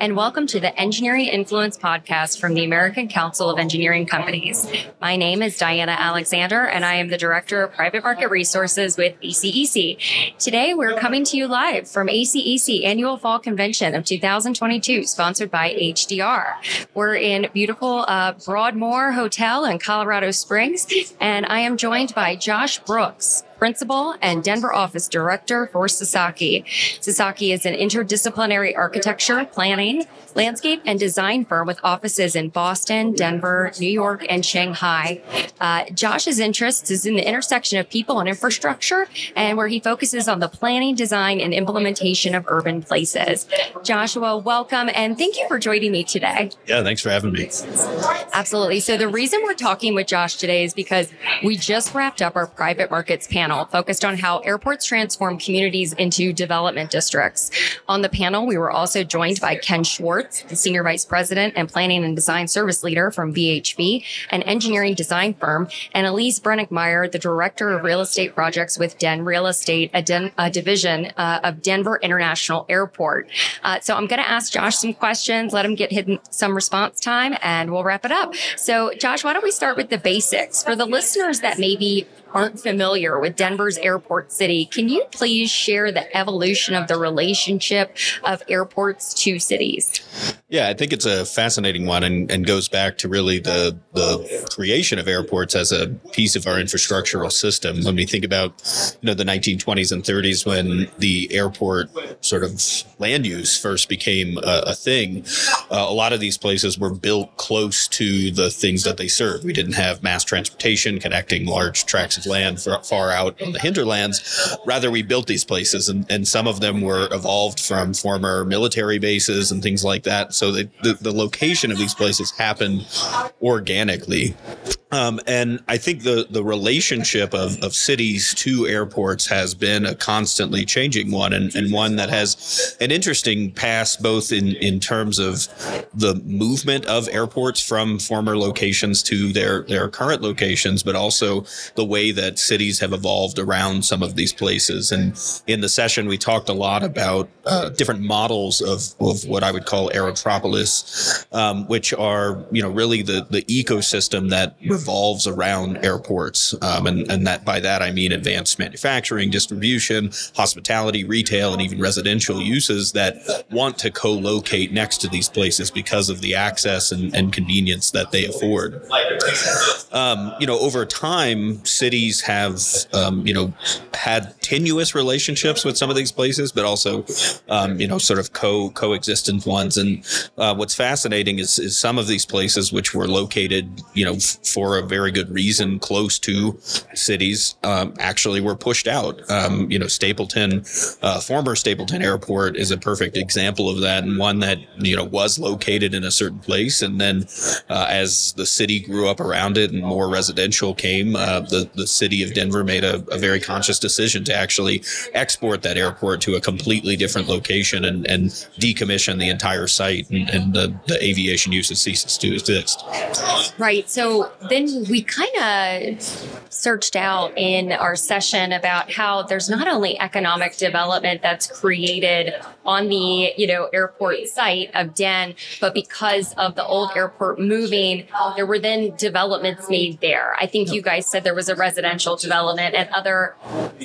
and welcome to the Engineering Influence podcast from the American Council of Engineering Companies. My name is Diana Alexander, and I am the Director of Private Market Resources with ACEC. Today, we're coming to you live from ACEC Annual Fall Convention of 2022, sponsored by HDR. We're in beautiful uh, Broadmoor Hotel in Colorado Springs, and I am joined by Josh Brooks, principal and Denver office director for Sasaki. Sasaki is an interdisciplinary architecture, planning, landscape, and design firm with offices in Boston, Denver, New York, and Shanghai. Uh, Josh's interests is in the intersection of people and infrastructure, and where he focuses on the planning, design, and implementation of urban places. Joshua, welcome, and thank you for joining me today. Yeah, thanks for having me. Absolutely. So the reason we're talking with Josh today is because we just wrapped up our private markets panel panel focused on how airports transform communities into development districts. On the panel, we were also joined by Ken Schwartz, the Senior Vice President and Planning and Design Service Leader from VHB, an engineering design firm, and Elise Brennigmeyer, the Director of Real Estate Projects with Den Real Estate, a, Den- a division uh, of Denver International Airport. Uh, so I'm going to ask Josh some questions, let him get hidden some response time, and we'll wrap it up. So, Josh, why don't we start with the basics? For the listeners that maybe aren't familiar with Denver's airport city, can you please share the evolution of the relationship of airports to cities? Yeah, I think it's a fascinating one and, and goes back to really the the creation of airports as a piece of our infrastructural system. When we think about you know the 1920s and 30s when the airport sort of land use first became a, a thing, uh, a lot of these places were built close to the things that they served. We didn't have mass transportation connecting large tracts of land far out on the hinterlands. Rather, we built these places, and, and some of them were evolved from former military bases and things like that. So the, the, the location of these places happened organically. Um, and I think the, the relationship of, of cities to airports has been a constantly changing one and, and one that has an interesting past, both in, in terms of the movement of airports from former locations to their, their current locations, but also the way that cities have evolved around some of these places. And in the session, we talked a lot about uh, different models of, of what I would call aerotropolis, um, which are, you know, really the, the ecosystem that revolves around airports. Um, and, and that by that, I mean advanced manufacturing, distribution, hospitality, retail, and even residential uses that want to co-locate next to these places because of the access and, and convenience that they afford. Um, you know, over time, cities have, um, you know, had tenuous relationships with some of these places, but also, um, you know, sort of co coexistent ones. And uh, what's fascinating is, is some of these places, which were located, you know, f- for a very good reason, close to cities, um, actually were pushed out. Um, you know, Stapleton, uh, former Stapleton Airport, is a perfect example of that, and one that you know was located in a certain place, and then uh, as the city grew up around it and more residential came, uh, the the city of Denver made a, a, very conscious decision to actually export that airport to a completely different location and, and decommission the entire site, and, and the, the aviation uses ceases to exist. Right. So then we kind of searched out in our session about how there's not only economic development that's created on the you know airport site of Den, but because of the old airport moving, there were then developments made there. I think you guys said there was a residential development and other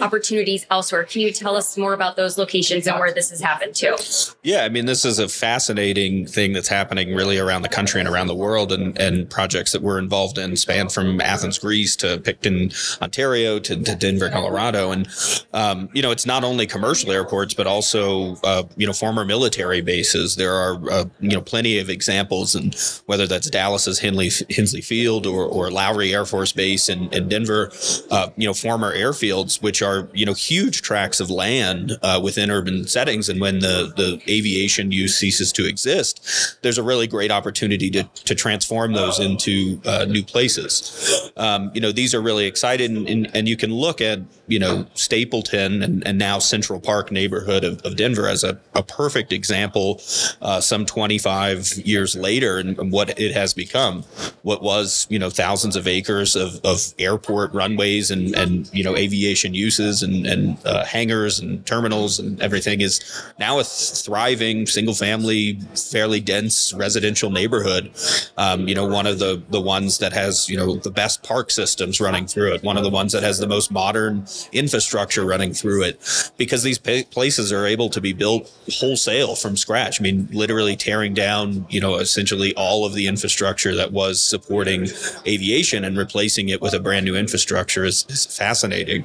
opportunities elsewhere. Can you tell us more about those locations and where this has happened too? Yeah, I mean, this is a fascinating thing that's happening really around the country and around the world, and, and projects that we're involved in span from Athens, Greece to Picton, Ontario to, to Denver, Colorado. And, um, you know, it's not only commercial airports, but also, uh, you know, former military bases. There are, uh, you know, plenty of examples, and whether that's Dallas's Henley, Hensley Field or, or Lowry Air Force Base in, in Denver, uh, you know, former airfields, which are, you know, huge tracts of land uh, within urban settings. And when the, the aviation use ceases to exist, there's a really great opportunity to, to transform those into uh, new places. Um, you know, these are really exciting. And, and, and, you can look at, you know, Stapleton and, and now Central Park neighborhood of, of Denver as a, a perfect example uh, some 25 years later and, and what it has become. What was, you know, thousands of acres of, of airport runways and, and you know aviation uses and, and uh, hangars and terminals and everything is now a thriving single family, fairly dense residential neighborhood. Um, you know, one of the the ones that has you know the best park systems running through it, one of the ones that has the most modern infrastructure running through it, because these places are able to be built wholesale from scratch. I mean, literally tearing down you know essentially all of the infrastructure that was supporting aviation and replacing it with a brand new infrastructure is, is fascinating.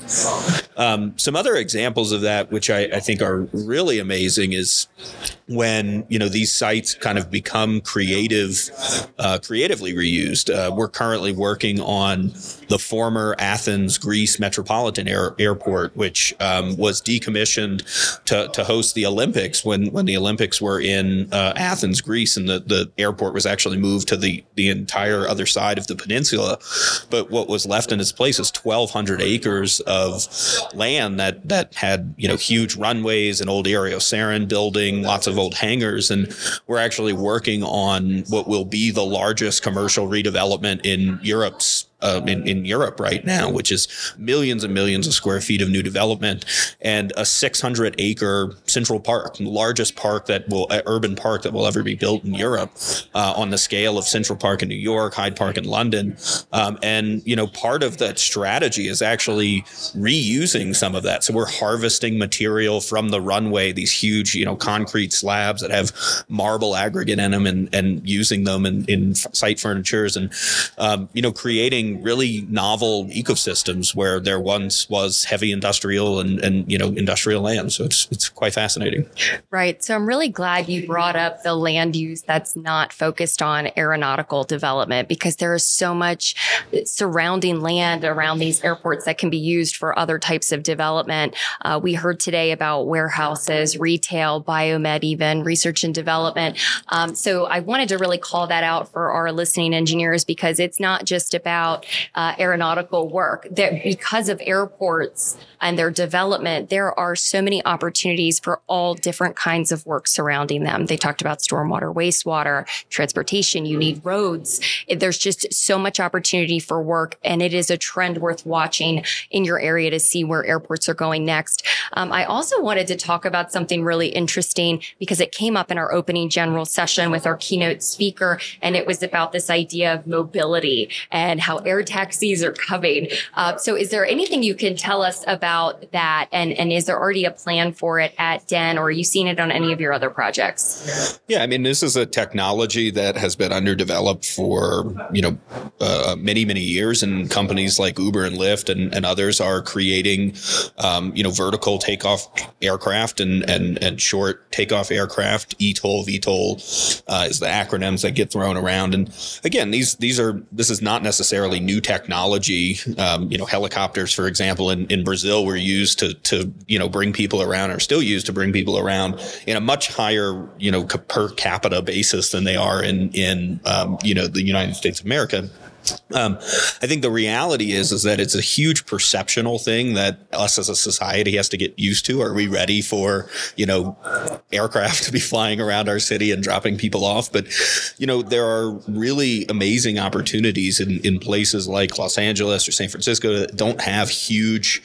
Um, some other examples of that, which I, I think are really amazing, is when you know these sites kind of become creative, uh, creatively reused. Uh, we're currently working on the former Athens, Greece Metropolitan Air, Airport, which um, was decommissioned to, to host the Olympics when when the Olympics were in uh, Athens, Greece, and the, the airport was actually moved to the the entire other side of the peninsula. But what was left in its place is 1,200 acres of land that that had you know huge runways, an old Eero building, lots of old hangars, and we're actually working on what will be the largest commercial redevelopment in Europe's uh, in, in Europe right now, which is millions and millions of square feet of new development and a 600 acre central park, largest park that will, uh, urban park that will ever be built in Europe uh, on the scale of Central Park in New York, Hyde Park in London. Um, and, you know, part of that strategy is actually reusing some of that. So we're harvesting material from the runway, these huge, you know, concrete slabs that have marble aggregate in them and, and using them in, in site furnitures and, um, you know, creating really novel ecosystems where there once was heavy industrial and, and you know industrial land. So it's it's quite fascinating. Right. So I'm really glad you brought up the land use that's not focused on aeronautical development because there is so much surrounding land around these airports that can be used for other types of development. Uh, we heard today about warehouses, retail, biomed, even research and development. Um, so I wanted to really call that out for our listening engineers because it's not just about about uh, aeronautical work. That because of airports and their development, there are so many opportunities for all different kinds of work surrounding them. They talked about stormwater, wastewater, transportation. You need roads. There's just so much opportunity for work, and it is a trend worth watching in your area to see where airports are going next. Um, I also wanted to talk about something really interesting because it came up in our opening general session with our keynote speaker, and it was about this idea of mobility and how air taxis are coming. Uh, so, is there anything you can tell us about that? And, and is there already a plan for it at DEN, or are you seeing it on any of your other projects? Yeah, I mean, this is a technology that has been underdeveloped for you know uh, many many years, and companies like Uber and Lyft and, and others are creating um, you know vertical takeoff aircraft and and and short takeoff aircraft. ETOL, VTOL uh, is the acronyms that get thrown around, and again, these these are this is not necessarily new technology. Um, you know, helicopters, for example, in, in Brazil were used to, to, you know, bring people around or still used to bring people around in a much higher, you know, per capita basis than they are in, in, um, you know, the United States of America. Um, I think the reality is is that it's a huge perceptional thing that us as a society has to get used to. Are we ready for you know aircraft to be flying around our city and dropping people off? But you know there are really amazing opportunities in, in places like Los Angeles or San Francisco that don't have huge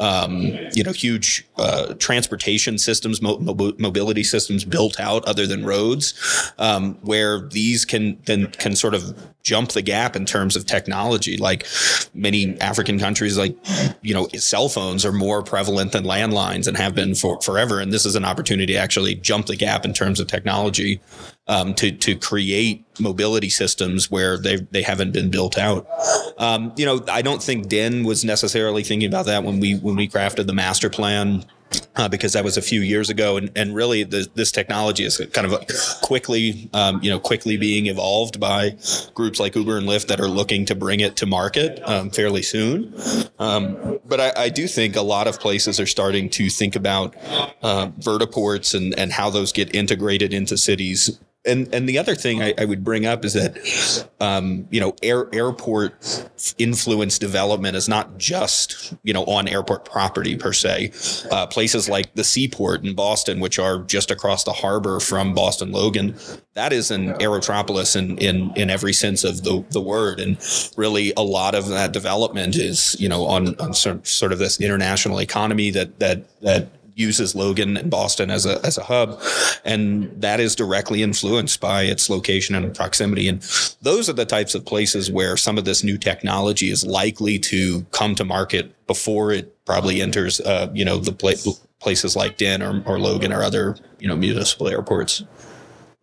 um, you know huge uh, transportation systems, mo- mobility systems built out other than roads, um, where these can then can sort of jump the gap in terms of technology. Like many African countries, like, you know, cell phones are more prevalent than landlines and have been for forever. And this is an opportunity to actually jump the gap in terms of technology um, to to create mobility systems where they they haven't been built out. Um, you know, I don't think Den was necessarily thinking about that when we when we crafted the master plan uh, because that was a few years ago, and, and really the, this technology is kind of quickly, um, you know, quickly being evolved by groups like Uber and Lyft that are looking to bring it to market um, fairly soon. Um, but I, I, do think a lot of places are starting to think about uh, vertiports and, and how those get integrated into cities and and the other thing I, I would bring up is that um, you know air, airport influence development is not just you know on airport property per se. Uh, places like the seaport in Boston, which are just across the harbor from Boston Logan, that is an aerotropolis in in in every sense of the the word, and really a lot of that development is you know on on sort, sort of this international economy that that that uses Logan and Boston as a as a hub, and that is directly influenced by its location and proximity. And those are the types of places where some of this new technology is likely to come to market before it probably enters, uh, you know, the pla- places like Den or, or Logan or other you know municipal airports.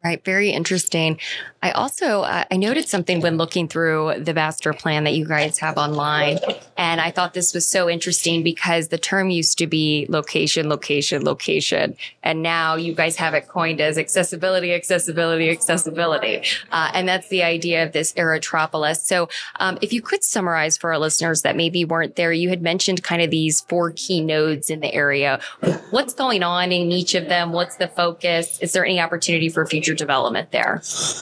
Right. Very interesting. I also uh, I noted something when looking through the master plan that you guys have online, and I thought this was so interesting because the term used to be location, location, location, and now you guys have it coined as accessibility, accessibility, accessibility, uh, and that's the idea of this aerotropolis. So, um, if you could summarize for our listeners that maybe weren't there, you had mentioned kind of these four key nodes in the area. What's going on in each of them? What's the focus? Is there any opportunity for future development there?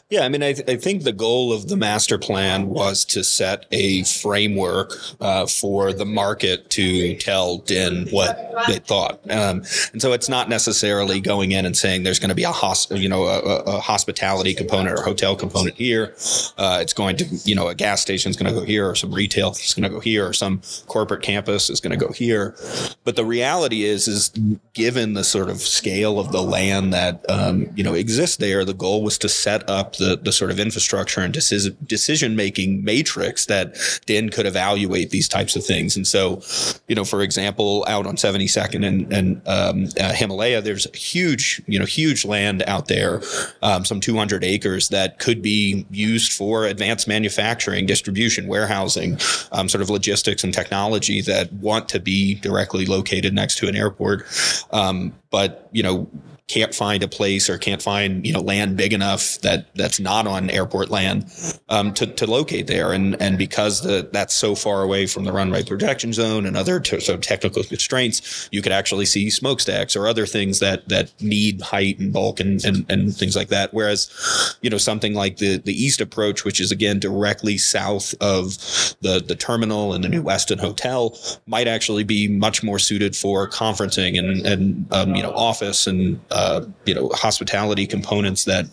Yeah, I mean, I, th- I, think the goal of the master plan was to set a framework uh, for the market to tell DEN what they thought, um, and so it's not necessarily going in and saying there's going to be a hos- you know a, a, hospitality component or hotel component here. Uh, it's going to you know a gas station is going to go here, or some retail is going to go here, or some corporate campus is going to go here. But the reality is, is given the sort of scale of the land that um, you know exists there, the goal was to set up the the sort of infrastructure and decision making matrix that then could evaluate these types of things. And so, you know, for example, out on 72nd and, and um, uh, Himalaya, there's huge, you know, huge land out there, um, some 200 acres that could be used for advanced manufacturing, distribution, warehousing, um, sort of logistics and technology that want to be directly located next to an airport. Um, but, you know, can't find a place or can't find you know land big enough that that's not on airport land um, to, to locate there. And and because the, that's so far away from the runway protection zone and other t- so technical constraints you could actually see smokestacks or other things that that need height and bulk and, and and things like that. Whereas you know something like the the east approach which is again directly south of the the terminal and the new Westin hotel might actually be much more suited for conferencing and and um, you know office and uh, you know hospitality components that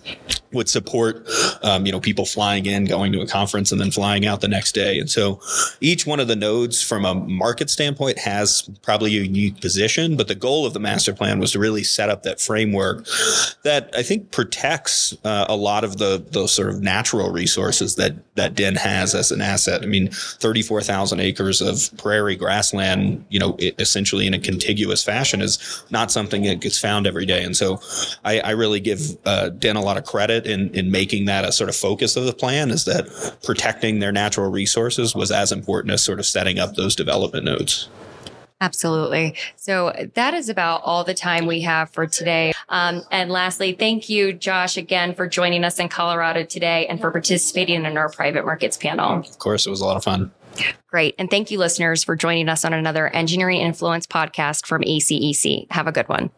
would support um, you know people flying in, going to a conference, and then flying out the next day. And so each one of the nodes, from a market standpoint, has probably a unique position. But the goal of the master plan was to really set up that framework that I think protects uh, a lot of the those sort of natural resources that that Den has as an asset. I mean, thirty four thousand acres of prairie grassland, you know, essentially in a contiguous fashion, is not something that gets found every day. And and so I, I really give uh, Den a lot of credit in, in making that a sort of focus of the plan is that protecting their natural resources was as important as sort of setting up those development nodes. Absolutely. So that is about all the time we have for today. Um, and lastly, thank you, Josh, again for joining us in Colorado today and for participating in our private markets panel. Of course, it was a lot of fun. Great. And thank you, listeners, for joining us on another Engineering Influence podcast from ACEC. Have a good one.